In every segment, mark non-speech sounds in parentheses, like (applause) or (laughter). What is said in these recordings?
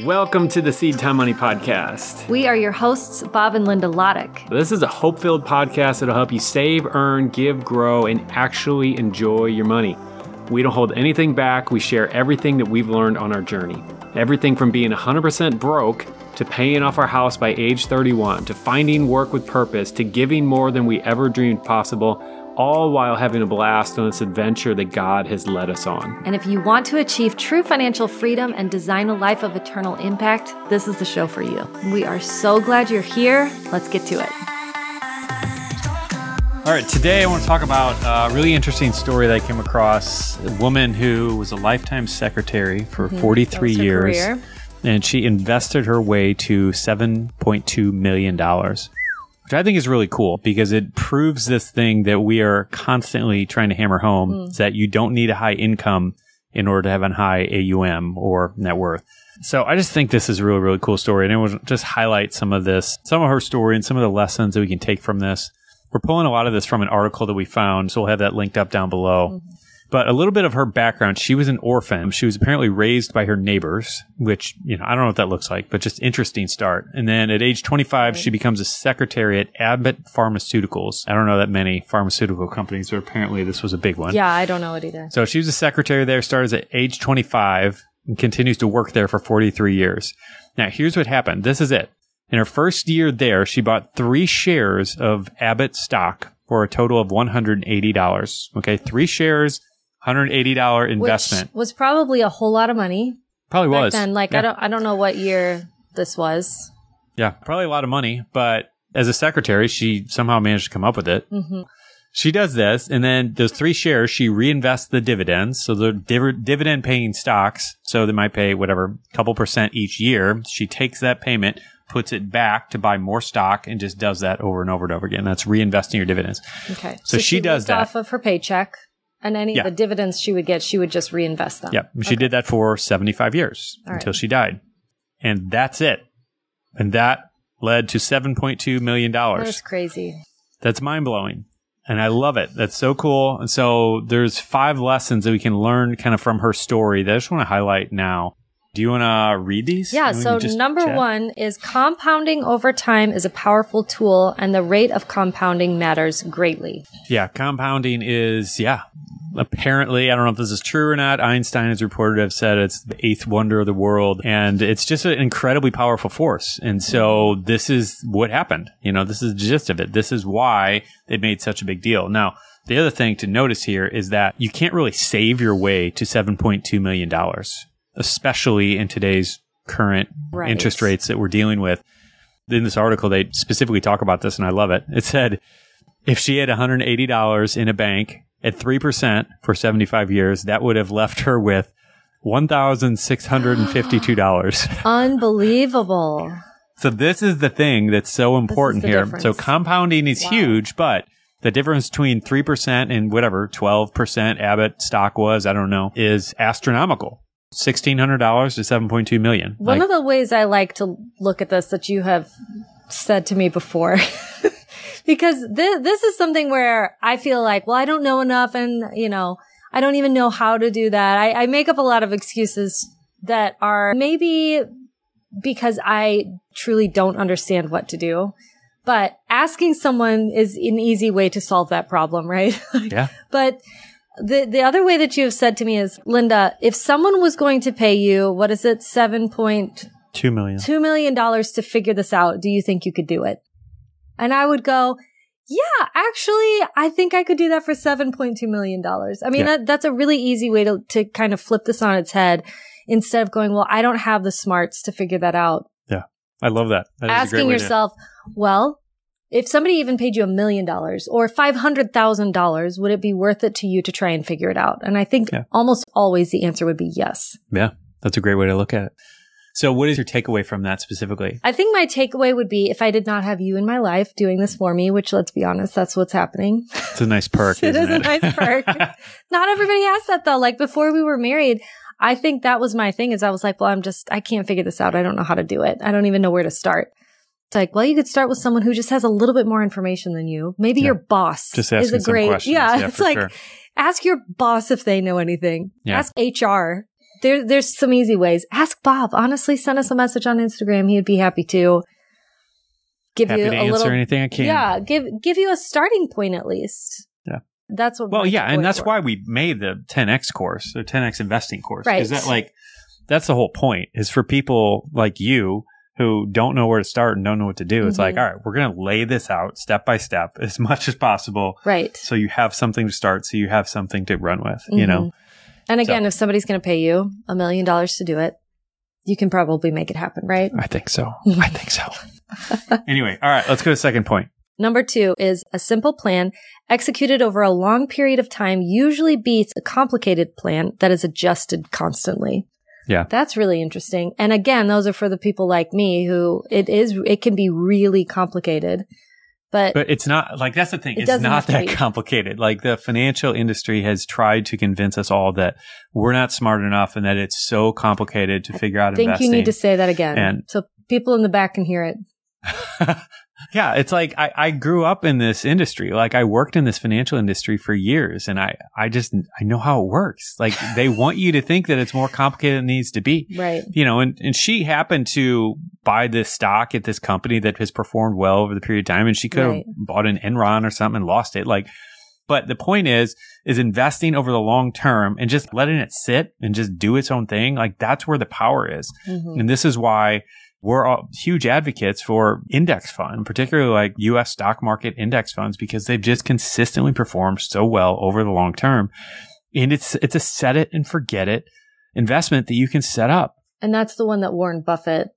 Welcome to the Seed Time Money Podcast. We are your hosts, Bob and Linda Lotich. This is a hope filled podcast that'll help you save, earn, give, grow, and actually enjoy your money. We don't hold anything back. We share everything that we've learned on our journey. Everything from being 100% broke to paying off our house by age 31 to finding work with purpose to giving more than we ever dreamed possible all while having a blast on this adventure that God has led us on. And if you want to achieve true financial freedom and design a life of eternal impact, this is the show for you. We are so glad you're here. Let's get to it. All right, today I want to talk about a really interesting story that I came across. A woman who was a lifetime secretary for mm-hmm. 43 years. Career. And she invested her way to $7.2 million which I think is really cool because it proves this thing that we are constantly trying to hammer home mm. that you don't need a high income in order to have a high AUM or net worth. So I just think this is a really, really cool story. And it will just highlight some of this, some of her story and some of the lessons that we can take from this. We're pulling a lot of this from an article that we found. So we'll have that linked up down below. Mm-hmm. But a little bit of her background. She was an orphan. She was apparently raised by her neighbors, which, you know, I don't know what that looks like, but just interesting start. And then at age 25, she becomes a secretary at Abbott Pharmaceuticals. I don't know that many pharmaceutical companies, but apparently this was a big one. Yeah, I don't know it either. So she was a secretary there, started at age 25 and continues to work there for 43 years. Now, here's what happened. This is it. In her first year there, she bought three shares of Abbott stock for a total of $180. Okay. Three shares $180 investment. Which was probably a whole lot of money. Probably was. Then. Like yeah. I don't I don't know what year this was. Yeah, probably a lot of money, but as a secretary, she somehow managed to come up with it. Mm-hmm. She does this, and then those three shares, she reinvests the dividends. So the div- dividend paying stocks, so they might pay whatever, couple percent each year. She takes that payment, puts it back to buy more stock, and just does that over and over and over again. That's reinvesting your dividends. Okay. So, so she, she does that off of her paycheck. And any yeah. of the dividends she would get, she would just reinvest them. Yeah. She okay. did that for 75 years All until right. she died. And that's it. And that led to $7.2 million. That's crazy. That's mind blowing. And I love it. That's so cool. And so there's five lessons that we can learn kind of from her story that I just want to highlight now. Do you want to read these? Yeah. So number chat? one is compounding over time is a powerful tool and the rate of compounding matters greatly. Yeah. Compounding is, yeah, apparently, I don't know if this is true or not. Einstein is reported to have said it's the eighth wonder of the world, and it's just an incredibly powerful force. And so this is what happened. You know, this is the gist of it. This is why they made such a big deal. Now, the other thing to notice here is that you can't really save your way to $7.2 million, especially in today's current right. interest rates that we're dealing with. In this article, they specifically talk about this, and I love it. It said, if she had $180 in a bank at 3% for 75 years, that would have left her with $1,652. (gasps) Unbelievable. So this is the thing that's so important here. Difference. So compounding is wow. huge, but the difference between 3% and whatever 12% Abbott stock was, I don't know, is astronomical. $1,600 to 7.2 million. One like, of the ways I like to look at this that you have said to me before (laughs) because this, this is something where I feel like, well, I don't know enough and, you know, I don't even know how to do that. I, I make up a lot of excuses that are maybe because I truly don't understand what to do. But asking someone is an easy way to solve that problem, right? (laughs) yeah. But the the other way that you have said to me is, Linda, if someone was going to pay you, what is it, seven point two million, two million dollars to figure this out, do you think you could do it? And I would go, yeah, actually, I think I could do that for $7.2 million. I mean, yeah. that, that's a really easy way to, to kind of flip this on its head instead of going, well, I don't have the smarts to figure that out. Yeah. I love that. that Asking yourself, well, if somebody even paid you a million dollars or $500,000, would it be worth it to you to try and figure it out? And I think yeah. almost always the answer would be yes. Yeah. That's a great way to look at it. So what is your takeaway from that specifically? I think my takeaway would be if I did not have you in my life doing this for me, which let's be honest, that's what's happening. It's a nice perk. (laughs) it is it? a nice perk. (laughs) not everybody has that though. Like before we were married, I think that was my thing is I was like, well, I'm just, I can't figure this out. I don't know how to do it. I don't even know where to start. It's like, well, you could start with someone who just has a little bit more information than you. Maybe yeah. your boss just is a great, yeah, yeah, it's like, sure. ask your boss if they know anything. Yeah. Ask HR there, there's some easy ways. Ask Bob. Honestly, send us a message on Instagram. He'd be happy to give Happy you to a answer little. anything I can. Yeah, give give you a starting point at least. Yeah. That's what. Well, yeah, and that's were. why we made the 10x course or 10x investing course Right. because that like that's the whole point is for people like you who don't know where to start and don't know what to do. It's like, Mhm. all right, we're going to lay this out step by step (laughs) as much as possible Right. so you have something to start so you have something to run with, you know. And again, if somebody's going to pay you a million dollars to do it, you can probably make it happen, right? I think so. I think so. (laughs) anyway, all right, let's go to the second point. Number two is a simple plan executed over a long period of time usually beats a complicated plan that is adjusted constantly. Yeah. That's really interesting. And again, those are for the people like me who it is, it can be really complicated, but, But it's not like that's the thing. It it's not that complicated. Like the financial industry has tried to convince us all that we're not smart enough and that it's so complicated to figure out I think investing. you need to say that again. And- so people in the back can hear it. (laughs) yeah, it's like I, I grew up in this industry. Like I worked in this financial industry for years and I, I just, I know how it works. Like (laughs) they want you to think that it's more complicated than it needs to be. Right. You know, and, and she happened to buy this stock at this company that has performed well over the period of time and she could Right. have bought an Enron or something and lost it. Like, but the point is, is investing over the long term and just letting it sit and just do its own thing. Like that's where the power is. Mhm. And this is why we're all huge advocates for index fund, particularly like US stock market index funds, because they've just consistently performed so well over the long term. And it's, it's a set it and forget it investment that you can set up. And that's the one that Warren Buffett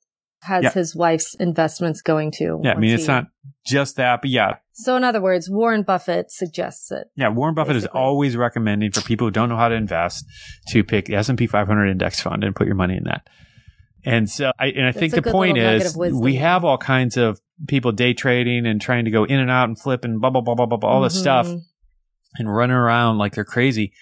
has Yeah. his wife's investments going to. Yeah. I mean, it's he- not just that, but yeah. So in other words, Warren Buffett suggests it. Yeah. Warren Buffett is always recommending for people who don't know how to invest to pick the S&P 500 index fund and put your money in that. And so I, and I That's think the point is we have all kinds of people day trading and trying to go in and out and flip and blah, blah, blah, blah, blah, blah, all this Mhm. stuff and running around like they're crazy.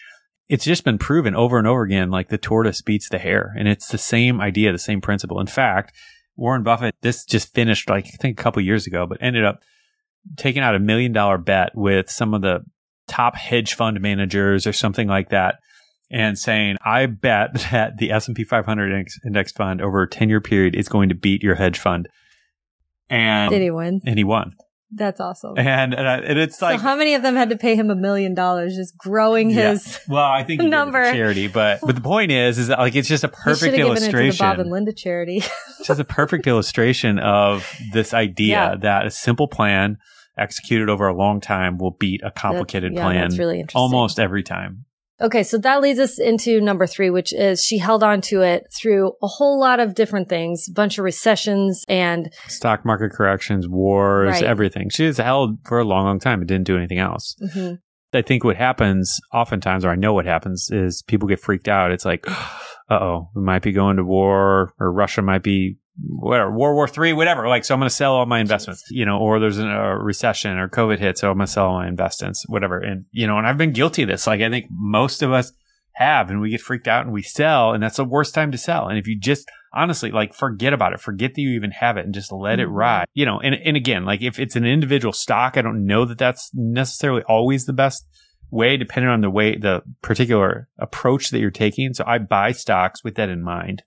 It's just been proven over and over again, like the tortoise beats the hare. And it's the same idea, the same principle. In fact, Warren Buffett, this just finished like, I think a couple years ago, but ended up taking out a million dollar bet with some of the top hedge fund managers or something like that and saying, I bet (laughs) that the S&P 500 index, index fund over a 10 year period is going to beat your hedge fund. And, Did he win? and he won. That's awesome. And, and, I- and it's like, so how many of them had to pay him a million dollars just growing Yeah. his? Well, I think he (laughs) Number. Charity, but but the point is, is that like it's just a perfect have given it illustration. Bob and Linda charity. It's (laughs) just a perfect illustration of this idea Yeah. that a simple plan executed over a long time will beat a complicated That's- yeah, plan That's really interesting. almost every time. Okay, so that leads us into number three, which is she held on to it through a whole lot of different things, a bunch of recessions and Stock market corrections, wars, Right. everything. She was held for a long, long time and didn't do anything else. mhm. I think what happens oftentimes, or I know what happens, is people get freaked out. It's like, (gasps) uh oh, we might be going to war, or Russia might be whatever, World War Three, whatever. Like, so I'm going to sell all my investments, you know, or there's a recession or COVID hit, so I'm going to sell all my investments, whatever. And you know, and I've been guilty of this. Like, I think most of us have, and we get freaked out and we sell, and that's the worst time to sell. And if you just honestly like forget about it, forget that you even have it, and just let it Mhm. ride, you know. And and again, like if it's an individual stock, I don't know that that's necessarily always the best way, depending on the way the particular approach that you're taking. So I buy stocks with that in mind.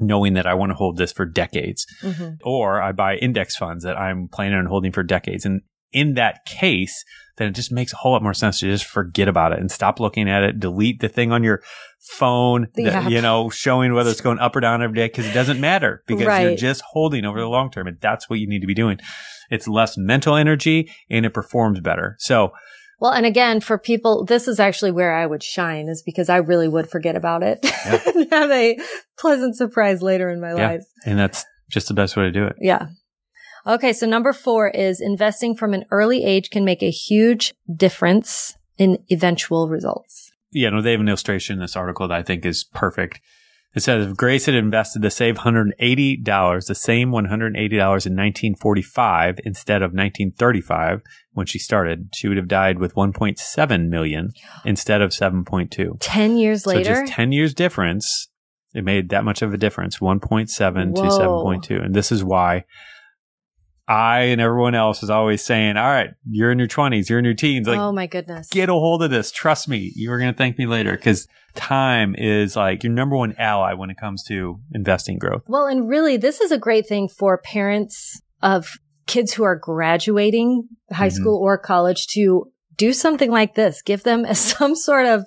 Knowing that I want to hold this for decades, Mhm. or I buy index funds that I'm planning on holding for decades. And in that case, then it just makes a whole lot more sense to just forget about it and stop looking at it, delete the thing on your phone, that, you know, showing whether it's going up or down every day because it doesn't matter (laughs) because you're just holding over the long term. And that's what you need to be doing. It's less mental energy and it performs better. So Well, and again, for people, this is actually where I would shine is because I really would forget about it Yeah. (laughs) and have a pleasant surprise later in my Yeah. life. And that's just the best way to do it. Yeah. Okay. So number four is investing from an early age can make a huge difference in eventual results. Yeah, no, they have an illustration in this article that I think is perfect. It says if Grace had invested to save $180, the same $180 in 1945 instead of 1935 when she started, she would have died with 1.7 million (gasps) instead of 7.2. 10 years later. So later. just 10 years difference, it made that much of a difference, 1.7 to Whoa. 7.2. And this is why I and everyone else is always saying, all right, you're in your 20s, you're in your teens. Like, oh my goodness. Get a hold of this. Trust me. You are going to thank me later because time is like your number one ally when it comes to investing growth. Well, and really, this is a great thing for parents of kids who are graduating high mm-hmm. school or college to do something like this. Give them (laughs) some sort of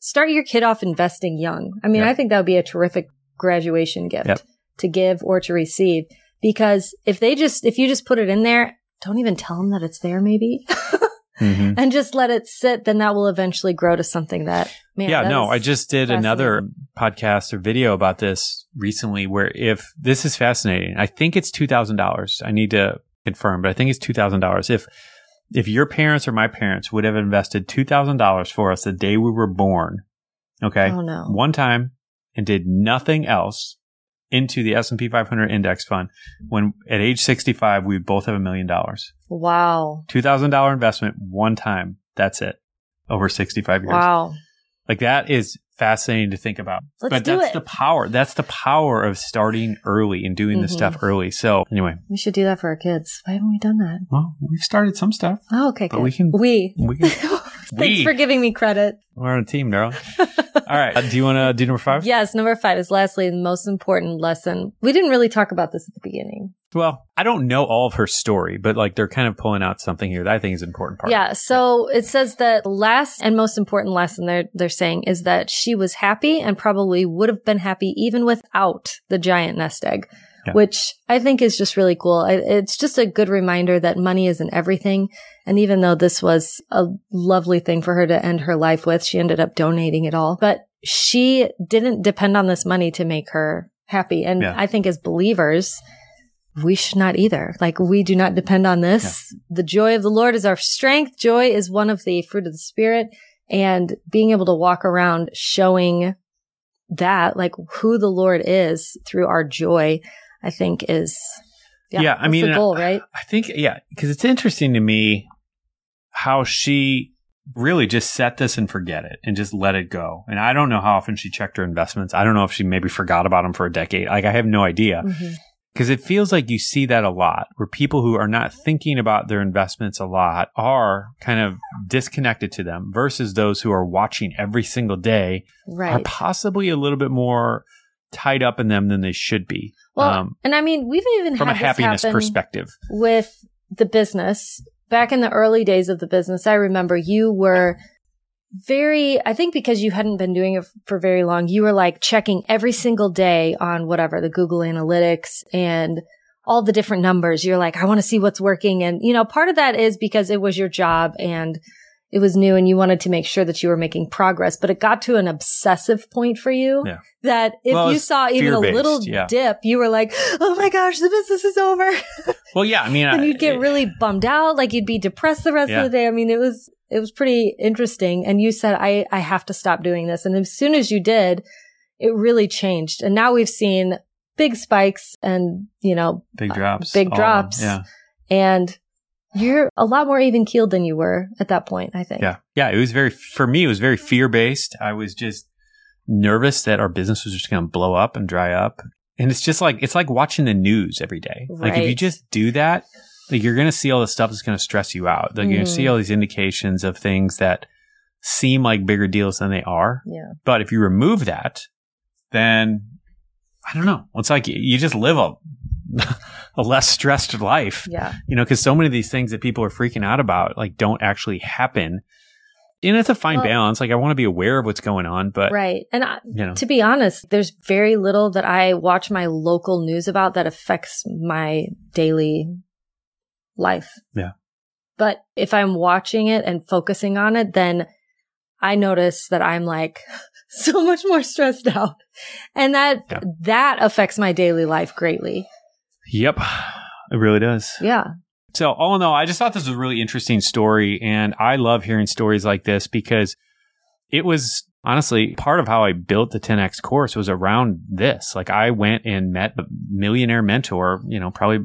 start your kid off investing young. I mean, yep. I think that would be a terrific graduation gift yep. to give or to receive because if they just, if you just put it in there, don't even tell them that it's there maybe. (laughs) mm-hmm. And just let it sit, then that will eventually grow to something that, man. Yeah, no, I just did another podcast or video about this recently where if this is fascinating, I think it's $2,000. I need to confirm, but I think it's $2,000. If, if your parents or my parents would have invested $2,000 for us the day we were born, okay? Oh, no. One time and did nothing else into the S&P 500 index fund when at age 65 we both have a million dollars. Wow. $2,000 investment one time. That's it. Over 65 years. Wow. Like that is fascinating to think about. Let's but that's it. the power. That's the power of starting early and doing mm-hmm. this stuff early. So anyway, we should do that for our kids. Why haven't we done that? Well, we've started some stuff. Oh, okay, but good. we can. We. We can. (laughs) Thanks we. for giving me credit. We're on a team, Daryl. (laughs) (laughs) All right. Uh, do you want to do number five? Yes. Number five is lastly the most important lesson. We didn't really talk about this at the beginning. Well, I don't know all of her story, but like they're kind of pulling out something here that I think is an important part. Yeah. So it says that last and most important lesson they're, they're saying is that she was happy and probably would have been happy even without the giant nest egg. Yeah. Which I think is just really cool. It's just a good reminder that money isn't everything. And even though this was a lovely thing for her to end her life with, she ended up donating it all. But she didn't depend on this money to make her happy. And yeah. I think as believers, we should not either. Like we do not depend on this. Yeah. The joy of the Lord is our strength. Joy is one of the fruit of the spirit and being able to walk around showing that like who the Lord is through our joy, I think is, yeah, yeah I mean, the goal, right? I think, yeah, because it's interesting to me how she really just set this and forget it and just let it go. And I don't know how often she checked her investments. I don't know if she maybe forgot about them for a decade. Like I have no idea. Mm-hmm. Because it feels like you see that a lot where people who are not thinking about their investments a lot are kind of disconnected to them versus those who are watching every single day right. are possibly a little bit more tied up in them than they should be. Well, um, and I mean, we've even from a happiness perspective with the business back in the early days of the business. I remember you were very, I think because you hadn't been doing it for very long, you were like checking every single day on whatever the Google Analytics and all the different numbers. You're like, I want to see what's working. And, you know, part of that is because it was your job and it was new and you wanted to make sure that you were making progress, but it got to an obsessive point for you yeah. that if well, you saw even a little yeah. dip, you were like, Oh my gosh, the business is over. (laughs) Well, yeah, I mean, and you'd get really bummed out. Like you'd be depressed the rest yeah. of the day. I mean, it was, it was pretty interesting. And you said, I, I have to stop doing this. And as soon as you did, it really changed. And now we've seen big spikes and, you know, big uh, drops, big drops. Yeah. And you're a lot more even keeled than you were at that point, I think. Yeah. Yeah. It was very, for me, it was very fear based. I was just nervous that our business was just going to blow up and dry up. And it's just like, it's like watching the news every day. Right. Like if you just do that, like you're going to see all the stuff that's going to stress you out. Like mm. you're going to see all these indications of things that seem like bigger deals than they are. Yeah. But if you remove that, then I don't know. It's like you just live a a less stressed life. Yeah. You know, because so many of these things that people are freaking out about like don't actually happen. And it's a fine well, balance. Like I want to be aware of what's going on, but right. And I, you know. to be honest, there's very little that I watch my local news about that affects my daily life. Yeah. But if I'm watching it and focusing on it, then I notice that I'm like (laughs) so much more stressed out, and that yeah. that affects my daily life greatly. Yep, it really does. Yeah. So, all in all, I just thought this was a really interesting story. And I love hearing stories like this because it was honestly part of how I built the 10X course was around this. Like, I went and met a millionaire mentor, you know, probably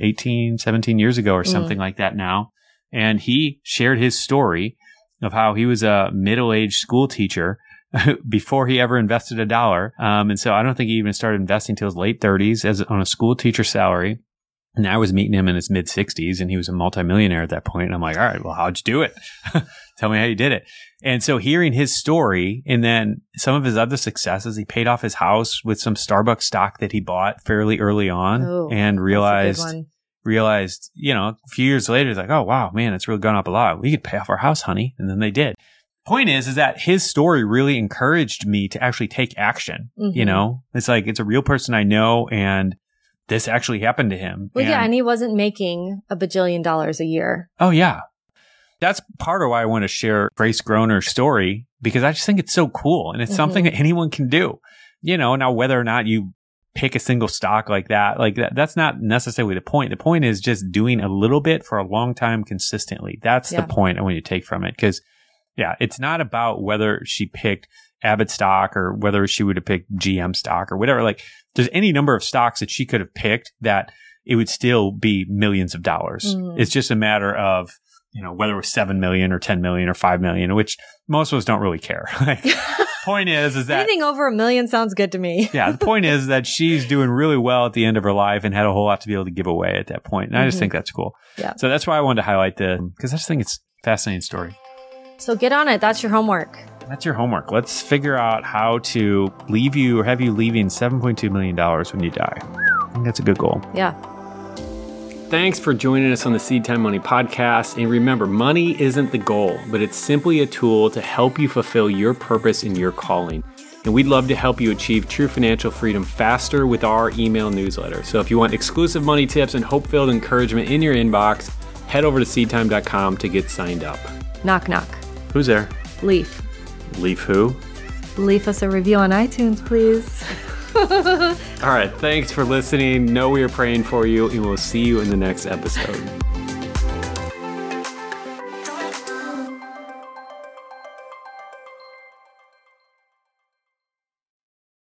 18, 17 years ago or mm. something like that now. And he shared his story of how he was a middle aged school teacher (laughs) before he ever invested a dollar. Um, and so I don't think he even started investing till his late 30s as on a school teacher salary. And I was meeting him in his mid 60s and he was a multimillionaire at that point. And I'm like, all right, well, how'd you do it? (laughs) Tell me how you did it. And so hearing his story and then some of his other successes, he paid off his house with some Starbucks stock that he bought fairly early on Ooh, and realized, realized, you know, a few years later, he's like, oh, wow, man, it's really gone up a lot. We could pay off our house, honey. And then they did. Point is, is that his story really encouraged me to actually take action. Mm-hmm. You know, it's like, it's a real person I know and this actually happened to him. Well, and, yeah. And he wasn't making a bajillion dollars a year. Oh, yeah. That's part of why I want to share Grace Groner's story because I just think it's so cool and it's mm-hmm. something that anyone can do. You know, now whether or not you pick a single stock like that, like that, that's not necessarily the point. The point is just doing a little bit for a long time consistently. That's yeah. the point I want you to take from it. Cause yeah, it's not about whether she picked Abbott stock or whether she would have picked GM stock or whatever. Like there's any number of stocks that she could have picked that it would still be millions of dollars. Mm. It's just a matter of, you know, whether it was 7 million or 10 million or 5 million, which most of us don't really care. (laughs) like, (laughs) point is, is that anything over a million sounds good to me. (laughs) yeah. The point is that she's doing really well at the end of her life and had a whole lot to be able to give away at that point. And mm-hmm. I just mm-hmm. think that's cool. Yeah. So that's why I wanted to highlight the, because I just think it's a fascinating story. So get on it. That's your homework. That's your homework. Let's figure out how to leave you or have you leaving $7.2 million when you die. I think that's a good goal. Yeah. Thanks for joining us on the Seed Time Money podcast. And remember, money isn't the goal, but it's simply a tool to help you fulfill your purpose and your calling. And we'd love to help you achieve true financial freedom faster with our email newsletter. So if you want exclusive money tips and hope filled encouragement in your inbox, head over to seedtime.com to get signed up. Knock, knock. Who's there? Leaf. Leaf who? Leave us a review on iTunes, please. (laughs) All right. Thanks for listening. Know we are praying for you, and we'll see you in the next episode.